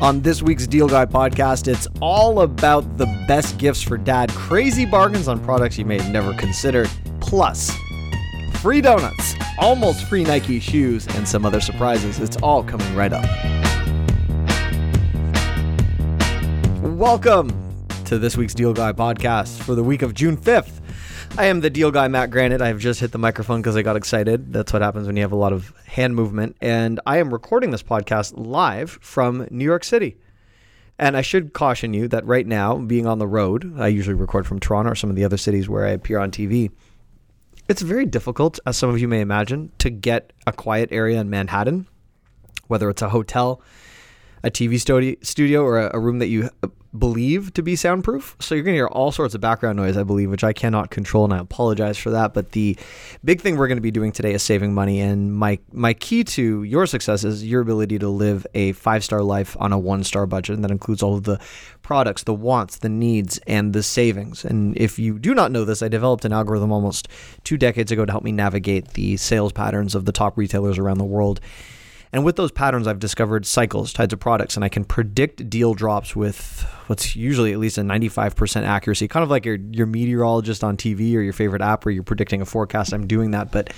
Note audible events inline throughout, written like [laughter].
On this week's Deal Guy podcast, it's all about the best gifts for dad, crazy bargains on products you may have never considered, plus free donuts, almost free Nike shoes, and some other surprises. It's all coming right up. Welcome to this week's Deal Guy podcast for the week of June 5th. I am the deal guy, Matt Granite. I have just hit the microphone because I got excited. That's what happens when you have a lot of hand movement. And I am recording this podcast live from New York City. And I should caution you that right now, being on the road, I usually record from Toronto or some of the other cities where I appear on TV. It's very difficult, as some of you may imagine, to get a quiet area in Manhattan, whether it's a hotel, a TV studio, or a, room that you believe to be soundproof. So you're going to hear all sorts of background noise, I believe, which I cannot control, and I apologize for that. But the big thing we're going to be doing today is saving money, and my my key to your success is your ability to live a five star life on a one star budget, and that includes all of the products, the wants, the needs, and the savings. And if you do not know this, I developed an algorithm almost two decades ago to help me navigate the sales patterns of the top retailers around the world and with those patterns, I've discovered cycles tied to products, and I can predict deal drops with what's usually at least a 95% accuracy, kind of like your, your meteorologist on TV or your favorite app where you're predicting a forecast. I'm doing that, but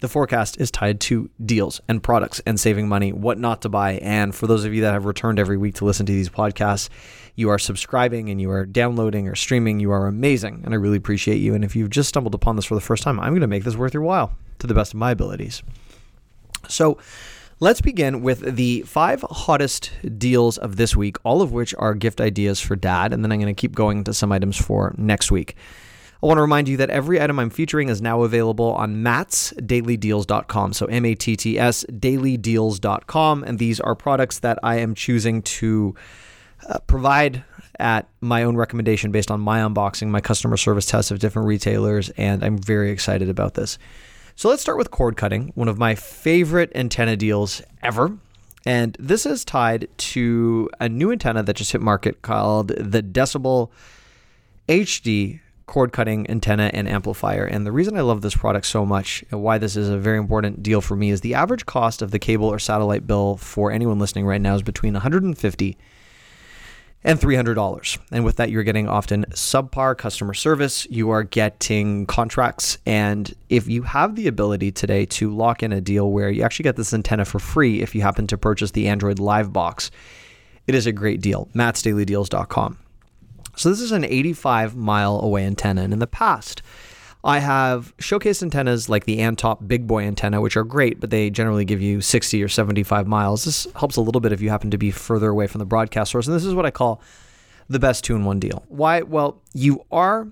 the forecast is tied to deals and products and saving money, what not to buy. And for those of you that have returned every week to listen to these podcasts, you are subscribing and you are downloading or streaming. You are amazing, and I really appreciate you. And if you've just stumbled upon this for the first time, I'm going to make this worth your while to the best of my abilities. So, Let's begin with the five hottest deals of this week, all of which are gift ideas for dad, and then I'm going to keep going to some items for next week. I want to remind you that every item I'm featuring is now available on mattsdailydeals.com. So M A T T S dailydeals.com. And these are products that I am choosing to uh, provide at my own recommendation based on my unboxing, my customer service tests of different retailers. And I'm very excited about this. So let's start with cord cutting, one of my favorite antenna deals ever. And this is tied to a new antenna that just hit market called the Decibel HD cord cutting antenna and amplifier. And the reason I love this product so much and why this is a very important deal for me is the average cost of the cable or satellite bill for anyone listening right now is between 150 and $300. And with that, you're getting often subpar customer service. You are getting contracts. And if you have the ability today to lock in a deal where you actually get this antenna for free if you happen to purchase the Android Live box, it is a great deal. mattsdailydeals.com. So this is an 85 mile away antenna. And in the past, I have showcase antennas like the Antop Big Boy antenna, which are great, but they generally give you 60 or 75 miles. This helps a little bit if you happen to be further away from the broadcast source. And this is what I call the best two in one deal. Why? Well, you are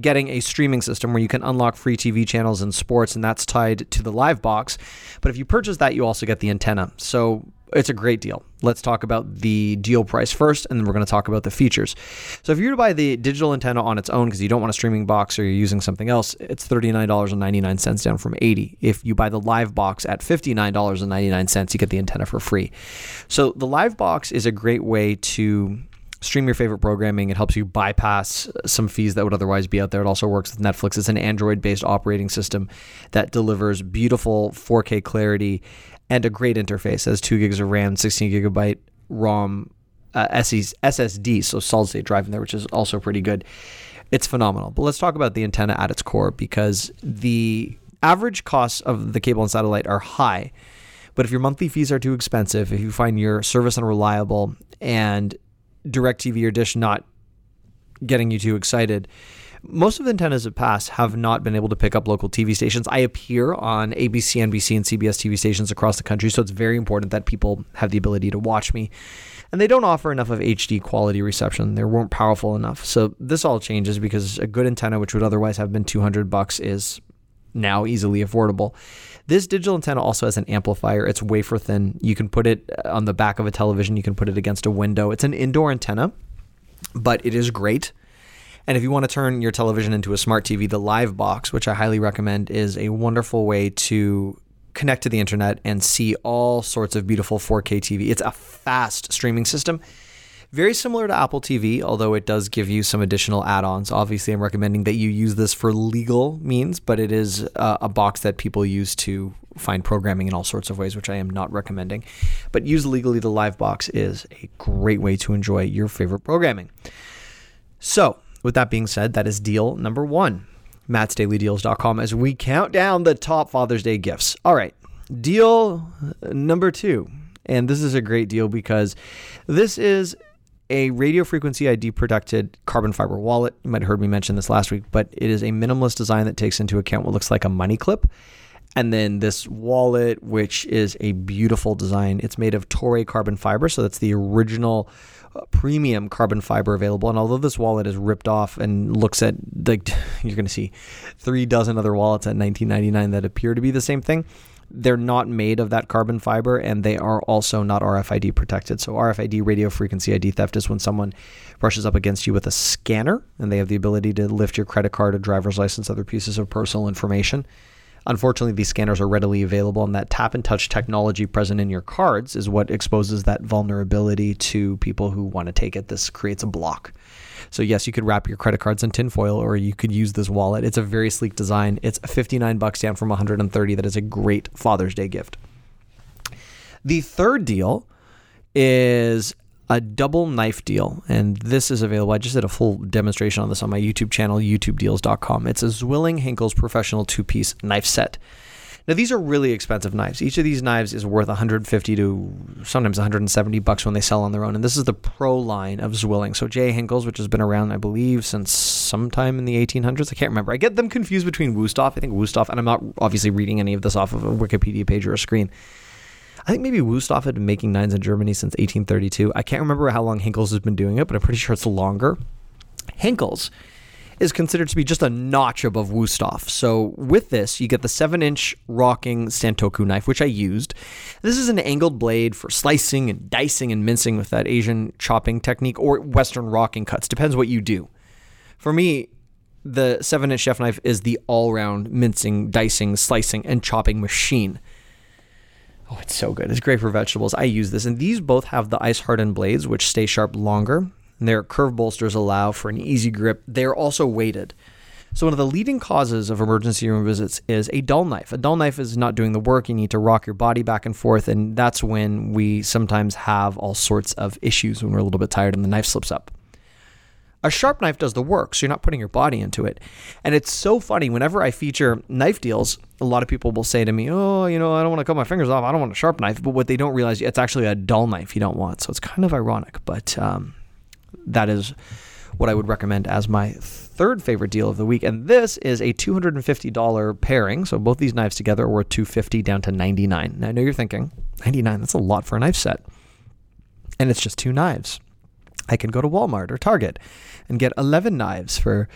getting a streaming system where you can unlock free TV channels and sports, and that's tied to the live box. But if you purchase that, you also get the antenna. So it's a great deal. Let's talk about the deal price first, and then we're going to talk about the features. So, if you were to buy the digital antenna on its own because you don't want a streaming box or you're using something else, it's $39.99 down from 80 If you buy the live box at $59.99, you get the antenna for free. So, the live box is a great way to stream your favorite programming. It helps you bypass uh, some fees that would otherwise be out there. It also works with Netflix. It's an Android based operating system that delivers beautiful 4K clarity and a great interface. Has two gigs of RAM, 16 gigabyte ROM, uh, SSD, so solid state drive in there, which is also pretty good. It's phenomenal. But let's talk about the antenna at its core because the average costs of the cable and satellite are high. But if your monthly fees are too expensive, if you find your service unreliable and DirecTV or Dish not getting you too excited, most of the antennas that pass have not been able to pick up local TV stations. I appear on ABC, NBC, and CBS TV stations across the country, so it's very important that people have the ability to watch me. And they don't offer enough of HD quality reception. They weren't powerful enough. So this all changes because a good antenna, which would otherwise have been 200 bucks, is now easily affordable. This digital antenna also has an amplifier. It's wafer thin. You can put it uh, on the back of a television. You can put it against a window. It's an indoor antenna, but it is great. And if you want to turn your television into a smart TV, the Live Box, which I highly recommend, is a wonderful way to connect to the internet and see all sorts of beautiful 4K TV. It's a fast streaming system. Very similar to Apple TV, although it does give you some additional add ons. Obviously, I'm recommending that you use this for legal means, but it is uh, a box that people use to find programming in all sorts of ways, which I am not recommending. But use legally the live box is a great way to enjoy your favorite programming. So, with that being said, that is deal number one. MattsDailyDeals.com as we count down the top Father's Day gifts. All right, deal number two. And this is a great deal because this is a radio frequency ID protected carbon fiber wallet. You might have heard me mention this last week, but it is a minimalist design that takes into account what looks like a money clip. And then this wallet, which is a beautiful design, it's made of Toray carbon fiber. So that's the original uh, premium carbon fiber available. And although this wallet is ripped off and looks at like [laughs] you're going to see three dozen other wallets at 19.99 that appear to be the same thing, they're not made of that carbon fiber and they are also not RFID protected. So, RFID radio frequency ID theft is when someone brushes up against you with a scanner and they have the ability to lift your credit card, a driver's license, other pieces of personal information. Unfortunately, these scanners are readily available, and that tap and touch technology present in your cards is what exposes that vulnerability to people who want to take it. This creates a block. So yes, you could wrap your credit cards in tinfoil or you could use this wallet. It's a very sleek design. It's 59 bucks down from 130. That is a great Father's Day gift. The third deal is a double knife deal, and this is available. I just did a full demonstration on this on my YouTube channel, youtubedeals.com. It's a Zwilling Henckels professional two piece knife set. Now these are really expensive knives. Each of these knives is worth 150 to sometimes 170 bucks when they sell on their own. And this is the pro line of Zwilling. So J. Henckels, which has been around, I believe, since sometime in the 1800s. I can't remember. I get them confused between Wusthof. I think Wusthof, and I'm not obviously reading any of this off of a Wikipedia page or a screen. I think maybe Wusthof had been making knives in Germany since 1832. I can't remember how long Henckels has been doing it, but I'm pretty sure it's longer. Henckels is considered to be just a notch above Wusthof. So with this, you get the 7-inch rocking Santoku knife, which I used. This is an angled blade for slicing and dicing and mincing with that Asian chopping technique or Western rocking cuts. Depends what you do. For me, the 7-inch chef knife is the all-round mincing, dicing, slicing, and chopping machine. Oh, it's so good. It's great for vegetables. I use this. And these both have the ice hardened blades, which stay sharp longer. And their curved bolsters allow for an easy grip. They're also weighted. So, one of the leading causes of emergency room visits is a dull knife. A dull knife is not doing the work. You need to rock your body back and forth. And that's when we sometimes have all sorts of issues when we're a little bit tired and the knife slips up. A sharp knife does the work, so you're not putting your body into it. And it's so funny, whenever I feature knife deals, a lot of people will say to me, Oh, you know, I don't want to cut my fingers off. I don't want a sharp knife. But what they don't realize, it's actually a dull knife you don't want. So it's kind of ironic. But um, that is what I would recommend as my third favorite deal of the week. And this is a $250 pairing. So both these knives together were worth 250 down to 99. Now I know you're thinking, 99, that's a lot for a knife set. And it's just two knives. I can go to Walmart or Target and get 11 knives for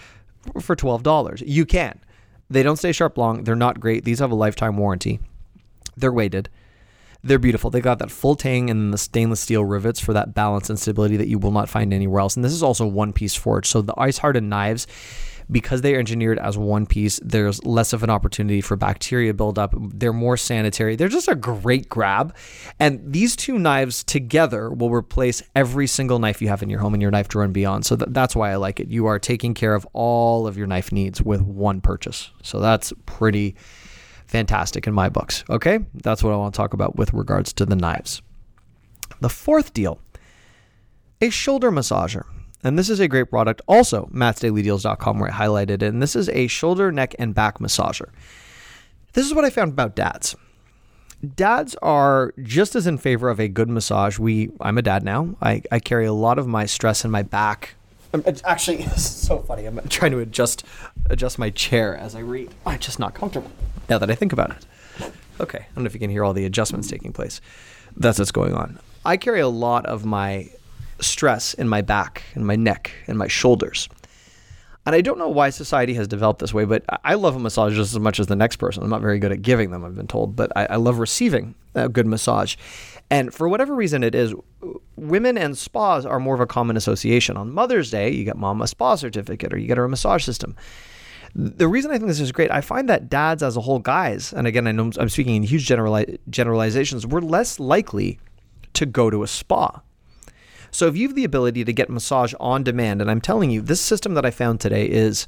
for $12. You can. They don't stay sharp long. They're not great. These have a lifetime warranty. They're weighted. They're beautiful. They got that full tang and the stainless steel rivets for that balance and stability that you will not find anywhere else. And this is also one piece forged. So the ice hardened knives, because they are engineered as one piece, there's less of an opportunity for bacteria buildup. They're more sanitary. They're just a great grab. And these two knives together will replace every single knife you have in your home and your knife drawer and beyond. So th- that's why I like it. You are taking care of all of your knife needs with one purchase. So that's pretty fantastic in my books. Okay, that's what I want to talk about with regards to the knives. The fourth deal a shoulder massager. And this is a great product, also mattsdailydeals.com, where I highlighted it. And this is a shoulder, neck, and back massager. This is what I found about dads. Dads are just as in favor of a good massage. We, I'm a dad now. I, I carry a lot of my stress in my back. I'm, actually, [laughs] it's so funny. I'm trying to adjust adjust my chair as I read. I'm just not comfortable now that I think about it. Okay, I don't know if you can hear all the adjustments taking place. That's what's going on. I carry a lot of my stress in my back and my neck and my shoulders. And I don't know why society has developed this way, but I love a massage just as much as the next person. I'm not very good at giving them, I've been told, but I, I love receiving a good massage. And for whatever reason it is, women and spas are more of a common association. On Mother's Day, you get mom a spa certificate or you get her a massage system the reason I think this is great, I find that dads as a whole, guys, and again, I know I'm speaking in huge generali- generalizations, we're less likely to go to a spa. So if you have the ability to get massage on demand, and I'm telling you, this system that I found today is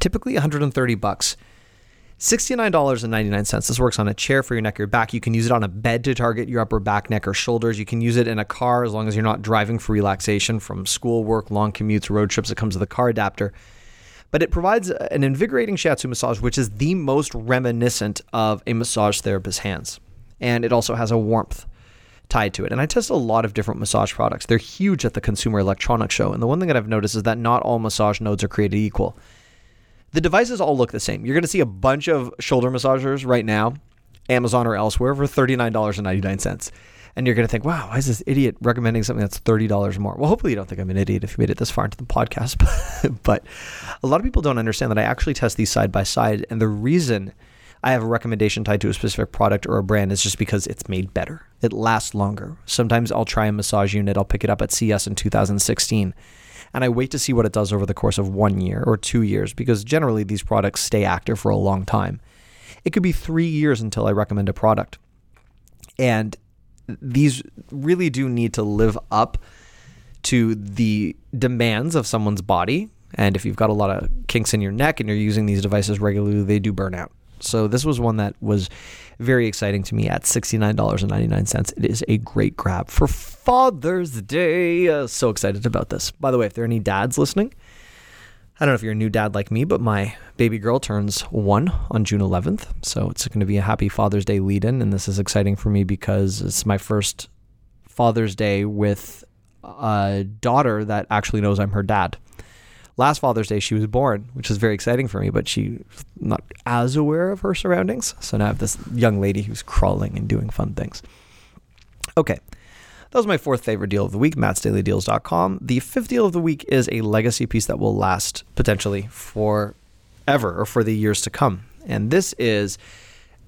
typically 130 bucks. $69.99. This works on a chair for your neck or your back. You can use it on a bed to target your upper back, neck, or shoulders. You can use it in a car as long as you're not driving for relaxation from school, work, long commutes, road trips. It comes with a car adapter. But it provides an invigorating shiatsu massage, which is the most reminiscent of a massage therapist's hands. And it also has a warmth tied to it. And I test a lot of different massage products. They're huge at the Consumer Electronics Show. And the one thing that I've noticed is that not all massage nodes are created equal. The devices all look the same. You're going to see a bunch of shoulder massagers right now, Amazon or elsewhere, for $39.99. And you're going to think, wow, why is this idiot recommending something that's $30 more? Well, hopefully you don't think I'm an idiot if you made it this far into the podcast. [laughs] but a lot of people don't understand that I actually test these side by side. And the reason I have a recommendation tied to a specific product or a brand is just because it's made better. It lasts longer. Sometimes I'll try a massage unit, I'll pick it up at CS in 2016 and I wait to see what it does over the course of one year or two years because generally these products stay active for a long time. It could be three years until I recommend a product. And these really do need to live up to the demands of someone's body. And if you've got a lot of kinks in your neck and you're using these devices regularly, they do burn out. So this was one that was very exciting to me at $69.99. It is a great grab for Father's Day. Uh, so excited about this. By the way, if there are any dads listening, I don't know if you're a new dad like me, but my baby girl turns one on June 11th. So it's going to be a happy Father's Day lead in. And this is exciting for me because it's my first Father's Day with a daughter that actually knows I'm her dad last Father's Day she was born, which is very exciting for me, but she's not as aware of her surroundings. So now I have this young lady who's crawling and doing fun things. Okay. That was my fourth favorite deal of the week, mattsdailydeals.com. The fifth deal of the week is a legacy piece that will last potentially forever or for the years to come. And this is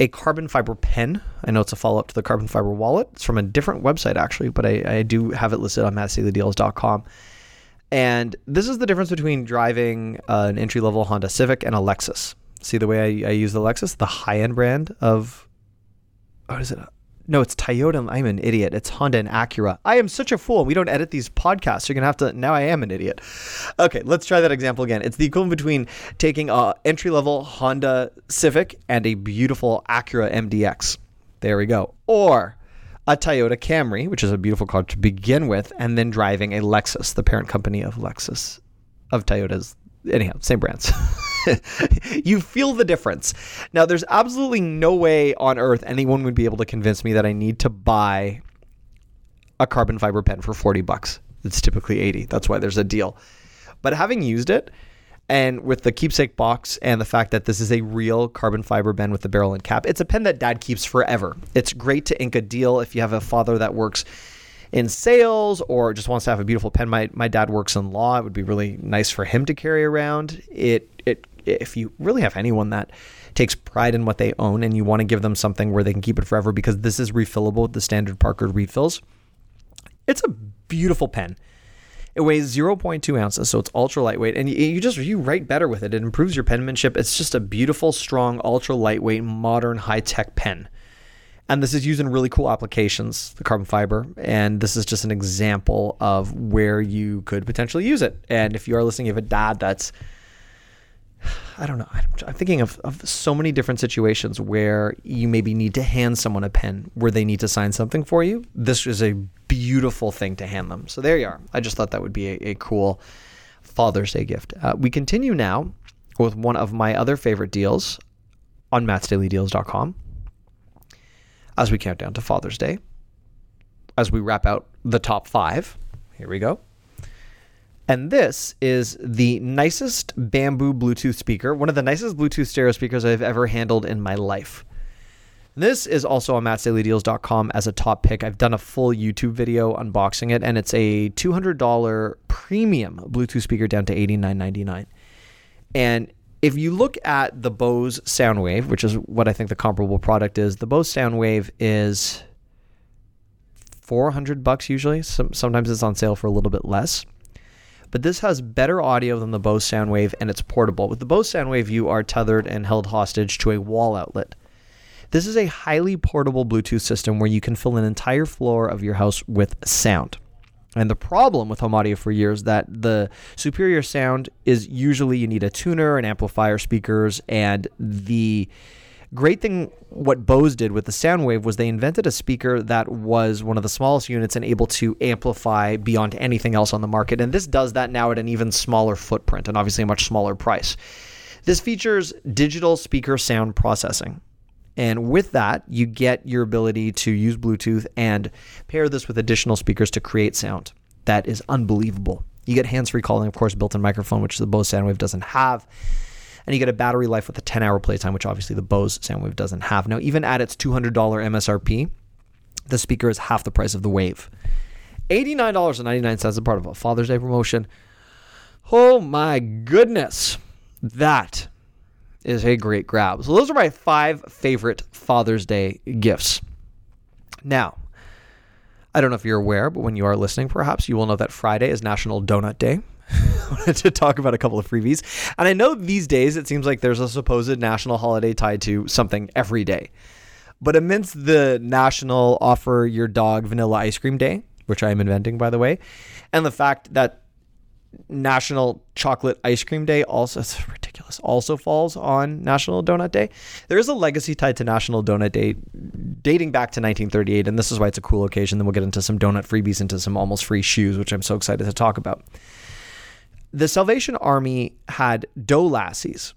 a carbon fiber pen. I know it's a follow up to the carbon fiber wallet. It's from a different website, actually, but I, I do have it listed on mattsdailydeals.com. And this is the difference between driving uh, an entry level Honda Civic and a Lexus. See the way I, I use the Lexus, the high end brand of what is it? No, it's Toyota. I'm an idiot. It's Honda and Acura. I am such a fool. We don't edit these podcasts. You're gonna have to. Now I am an idiot. Okay, let's try that example again. It's the equivalent between taking a entry level Honda Civic and a beautiful Acura MDX. There we go. Or a Toyota Camry, which is a beautiful car to begin with, and then driving a Lexus, the parent company of Lexus, of Toyota's. Anyhow, same brands. [laughs] you feel the difference. Now, there's absolutely no way on earth anyone would be able to convince me that I need to buy a carbon fiber pen for 40 bucks. It's typically 80. That's why there's a deal. But having used it, and with the keepsake box and the fact that this is a real carbon fiber pen with the barrel and cap, it's a pen that dad keeps forever. It's great to ink a deal if you have a father that works in sales or just wants to have a beautiful pen. My my dad works in law. It would be really nice for him to carry around. It it if you really have anyone that takes pride in what they own and you want to give them something where they can keep it forever because this is refillable with the standard Parker refills. It's a beautiful pen. It weighs 0.2 ounces, so it's ultra lightweight, and you, just you write better with it. It improves your penmanship. It's just a beautiful, strong, ultra lightweight, modern, high tech pen. And this is used in really cool applications, the carbon fiber. And this is just an example of where you could potentially use it. And if you are listening, you have a dad that's I don't know. I'm thinking of, of so many different situations where you maybe need to hand someone a pen where they need to sign something for you. This is a beautiful thing to hand them. So there you are. I just thought that would be a, a cool Father's Day gift. Uh, we continue now with one of my other favorite deals on mattsdailydeals.com as we count down to Father's Day. As we wrap out the top five, here we go. And this is the nicest bamboo Bluetooth speaker, one of the nicest Bluetooth stereo speakers I've ever handled in my life. This is also on mattsdailydeals.com as a top pick. I've done a full YouTube video unboxing it, and it's a $200 premium Bluetooth speaker down to $89.99. And if you look at the Bose Soundwave, which is what I think the comparable product is, the Bose Soundwave is 400 bucks usually. Some, sometimes it's on sale for a little bit less but this has better audio than the Bose Soundwave and it's portable. With the Bose Soundwave, you are tethered and held hostage to a wall outlet. This is a highly portable Bluetooth system where you can fill an entire floor of your house with sound. And the problem with home audio for years that the superior sound is usually you need a tuner, an amplifier, speakers, and the great thing what Bose did with the Soundwave was they invented a speaker that was one of the smallest units and able to amplify beyond anything else on the market. And this does that now at an even smaller footprint and obviously a much smaller price. This features digital speaker sound processing. And with that, you get your ability to use Bluetooth and pair this with additional speakers to create sound. That is unbelievable. You get hands free calling, of course, built in microphone, which the Bose Soundwave doesn't have and you get a battery life with a 10 hour playtime, which obviously the Bose Soundwave doesn't have. Now, even at its $200 MSRP, the speaker is half the price of the Wave. $89.99 as a part of a Father's Day promotion. Oh my goodness. That is a great grab. So, those are my five favorite Father's Day gifts. Now, I don't know if you're aware, but when you are listening, perhaps you will know that Friday is National Donut Day. [laughs] wanted to talk about a couple of freebies. And I know these days it seems like there's a supposed national holiday tied to something every day. But amidst the national offer your dog vanilla ice cream day, which I am inventing by the way, and the fact that National Chocolate Ice Cream Day also [laughs] it's ridiculous also falls on National Donut Day. There is a legacy tied to National Donut Day dating back to 1938 and this is why it's a cool occasion. Then we'll get into some donut freebies into some almost free shoes which I'm so excited to talk about the Salvation Army had dough lassies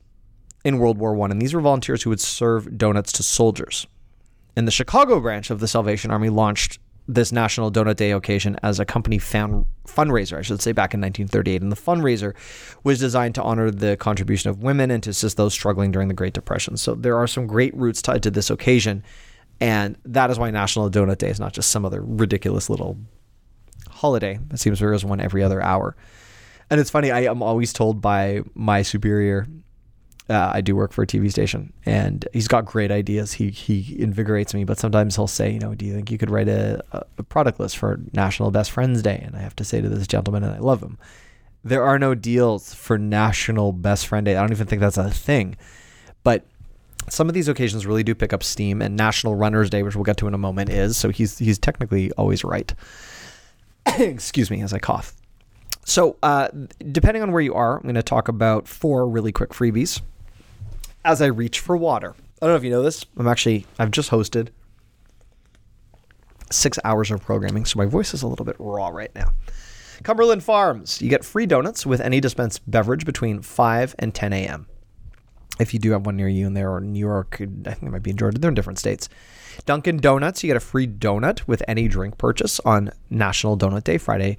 in World War One, and these were volunteers who would serve donuts to soldiers. And the Chicago branch of the Salvation Army launched this National Donut Day occasion as a company found fundraiser, I should say, back in 1938. And the fundraiser was designed to honor the contribution of women and to assist those struggling during the Great Depression. So there are some great roots tied to this occasion. And that is why National Donut Day is not just some other ridiculous little holiday. It seems there is one every other hour. And it's funny, I am always told by my superior, uh, I do work for a TV station, and he's got great ideas. He he invigorates me, but sometimes he'll say, you know, do you think you could write a, a product list for National Best Friends Day? And I have to say to this gentleman, and I love him, there are no deals for National Best Friend Day. I don't even think that's a thing, but some of these occasions really do pick up steam, and National Runners Day, which we'll get to in a moment, is so he's he's technically always right. [coughs] Excuse me as I cough. So, uh, depending on where you are, I'm going to talk about four really quick freebies as I reach for water. I don't know if you know this. I'm actually, I've just hosted six hours of programming, so my voice is a little bit raw right now. Cumberland Farms, you get free donuts with any dispensed beverage between 5 and 10 a.m. If you do have one near you in there, or New York, I think it might be in Georgia, they're in different states. Dunkin' Donuts, you get a free donut with any drink purchase on National Donut Day, Friday,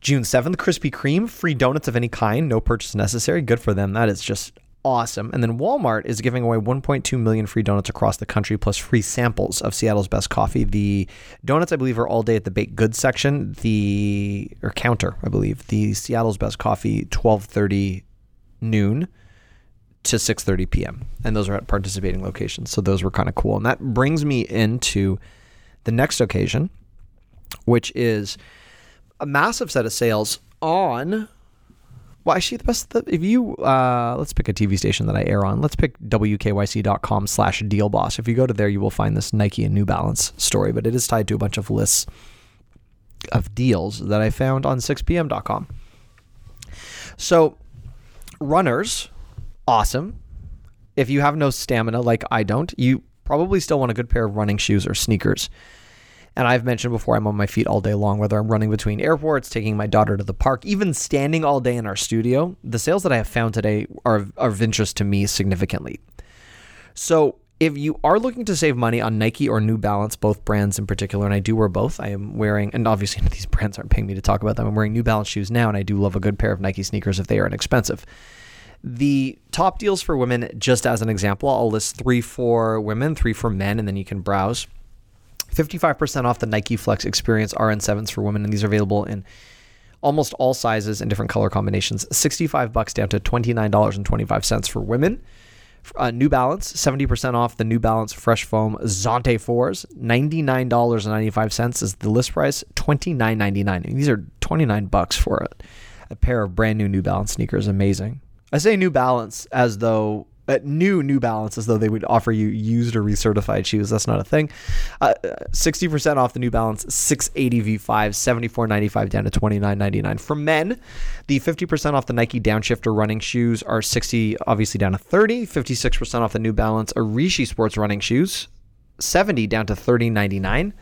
June 7th, Krispy Kreme, free donuts of any kind, no purchase necessary. Good for them. That is just awesome. And then Walmart is giving away 1.2 million free donuts across the country, plus free samples of Seattle's best coffee. The donuts, I believe, are all day at the baked goods section. The or counter, I believe. The Seattle's best coffee, 12:30 noon to 6:30 p.m. And those are at participating locations. So those were kind of cool. And that brings me into the next occasion, which is a massive set of sales on. Well, actually, the best if you uh, let's pick a TV station that I air on. Let's pick wkyc.com slash deal boss. If you go to there, you will find this Nike and New Balance story, but it is tied to a bunch of lists of deals that I found on 6pm.com. So, runners, awesome. If you have no stamina like I don't, you probably still want a good pair of running shoes or sneakers. And I've mentioned before, I'm on my feet all day long, whether I'm running between airports, taking my daughter to the park, even standing all day in our studio. The sales that I have found today are, are of interest to me significantly. So, if you are looking to save money on Nike or New Balance, both brands in particular, and I do wear both, I am wearing, and obviously [laughs] these brands aren't paying me to talk about them. I'm wearing New Balance shoes now, and I do love a good pair of Nike sneakers if they are inexpensive. The top deals for women, just as an example, I'll list three for women, three for men, and then you can browse. 55% off the Nike Flex Experience RN7s for women, and these are available in almost all sizes and different color combinations. 65 bucks down to $29.25 for women. Uh, New Balance, 70% off the New Balance Fresh Foam Zante 4s. $99.95 is the list price, $29.99. These are 29 bucks for a, a pair of brand new New Balance sneakers. Amazing. I say New Balance as though uh, new New Balance as though they would offer you used or recertified shoes. That's not a thing. Uh, 60% off the New Balance 680 V5, 74.95 down to 29.99. For men, the 50% off the Nike Downshifter running shoes are 60 obviously down to 30, 56% off the New Balance Arishi Sports running shoes, 70 down to 30.99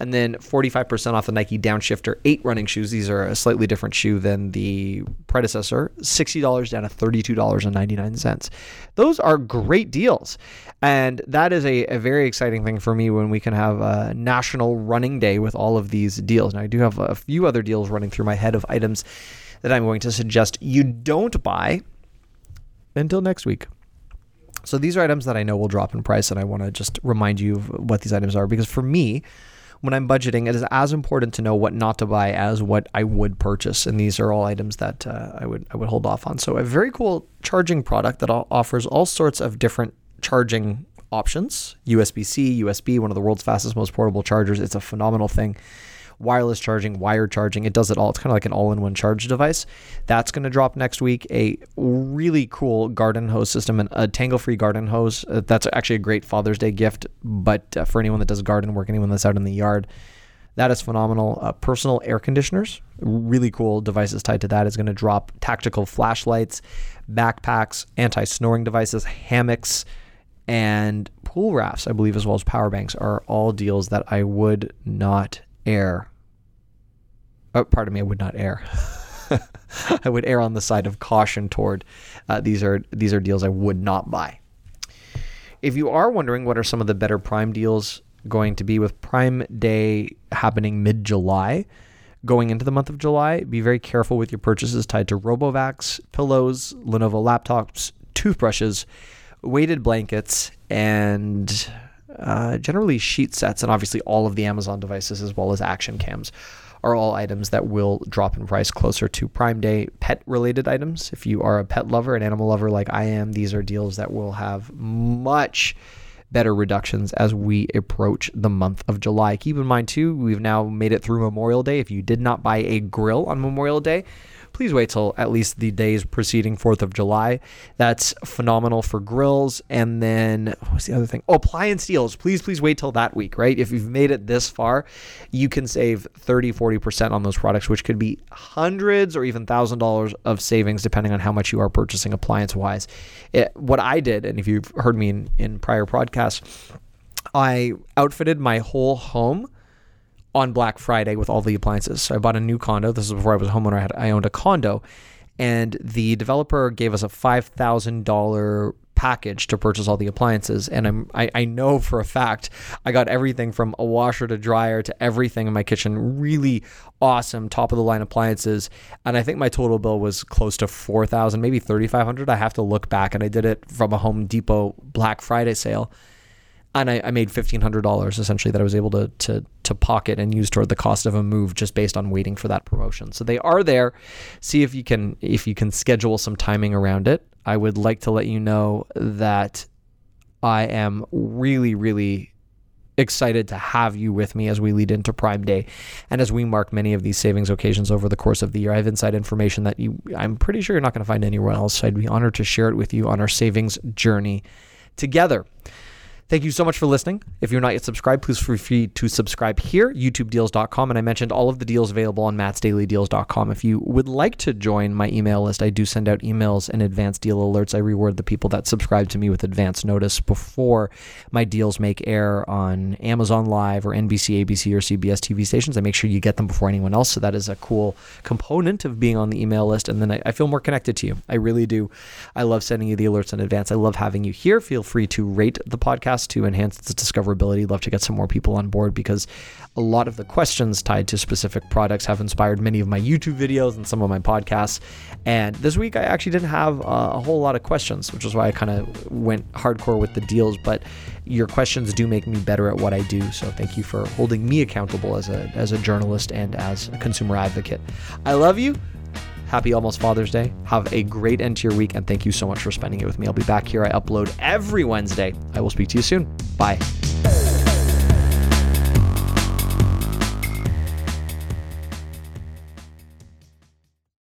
and then 45% off the Nike Downshifter 8 running shoes. These are a slightly different shoe than the predecessor. $60 down to $32.99. Those are great deals. And that is a, a very exciting thing for me when we can have a national running day with all of these deals. Now, I do have a few other deals running through my head of items that I'm going to suggest you don't buy until next week. So these are items that I know will drop in price, and I want to just remind you of what these items are because for me, when I'm budgeting, it is as important to know what not to buy as what I would purchase. And these are all items that uh, I would I would hold off on. So a very cool charging product that offers all sorts of different charging options: USB-C, USB, one of the world's fastest, most portable chargers. It's a phenomenal thing wireless charging, wired charging. It does it all. It's kind of like an all in one charge device. That's going to drop next week. A really cool garden hose system and a tangle free garden hose. Uh, that's actually a great Father's Day gift, but uh, for anyone that does garden work, anyone that's out in the yard, that is phenomenal. Uh, personal air conditioners, really cool devices tied to that is going to drop. Tactical flashlights, backpacks, anti snoring devices, hammocks, and pool rafts, I believe, as well as power banks, are all deals that I would not air oh, pardon me, I would not err. [laughs] I would err on the side of caution toward uh, these are these are deals I would not buy. If you are wondering what are some of the better Prime deals going to be with Prime Day happening mid July, going into the month of July, be very careful with your purchases tied to RoboVacs, pillows, Lenovo laptops, toothbrushes, weighted blankets, and uh, generally sheet sets, and obviously all of the Amazon devices as well as action cams are all items that will drop in price closer to Prime Day pet related items. If you are a pet lover, an animal lover like I am, these are deals that will have much better reductions as we approach the month of July. Keep in mind, too, we've now made it through Memorial Day. If you did not buy a grill on Memorial Day, please wait till at least the days preceding 4th of July. That's phenomenal for grills. And then what's the other thing? Oh, appliance deals. Please, please wait till that week, right? If you've made it this far, you can save 30, 40% on those products, which could be hundreds or even thousand dollars of savings depending on how much you are purchasing appliance wise. what I did, and if you've heard me in, in prior podcasts, I outfitted my whole home on Black Friday with all the appliances. So I bought a new condo. This is before I was a homeowner. I, had, I owned a condo, and the developer gave us a five thousand dollar package to purchase all the appliances. And I'm I, I know for a fact I got everything from a washer to dryer to everything in my kitchen. Really awesome, top of the line appliances. And I think my total bill was close to four thousand, maybe thirty five hundred. I have to look back, and I did it from a Home Depot Black Friday sale and I, I made fifteen hundred dollars essentially that I was able to to to pocket and use toward the cost of a move just based on waiting for that promotion. So they are there. See if you can if you can schedule some timing around it. I would like to let you know that I am really really excited to have you with me as we lead into Prime Day and as we mark many of these savings occasions over the course of the year. I have inside information that you I'm pretty sure you're not going to find anywhere else. So I'd be honored to share it with you on our savings journey together. Thank you so much for listening. If you're not yet subscribed, please feel free to subscribe here, youtubedeals.com. And I mentioned all of the deals available on mattsdailydeals.com. If you would like to join my email list, I do send out emails and advanced deal alerts. I reward the people that subscribe to me with advance notice before my deals make air on Amazon Live or NBC, ABC, or CBS TV stations. I make sure you get them before anyone else. So that is a cool component of being on the email list. And then I, I feel more connected to you. I really do. I love sending you the alerts in advance. I love having you here. Feel free to rate the podcast podcast to enhance its discoverability. Love to get some more people on board because a lot of the questions tied to specific products have inspired many of my YouTube videos and some of my podcasts. And this week I actually didn't have uh, a whole lot of questions, which is why I kind of went hardcore with the deals. But your questions do make me better at what I do. So thank you for holding me accountable as a as a journalist and as a consumer advocate. I love you. Happy almost Father's Day. Have a great end to your week, and thank you so much for spending it with me. I'll be back here. I upload every Wednesday. I will speak to you soon. Bye.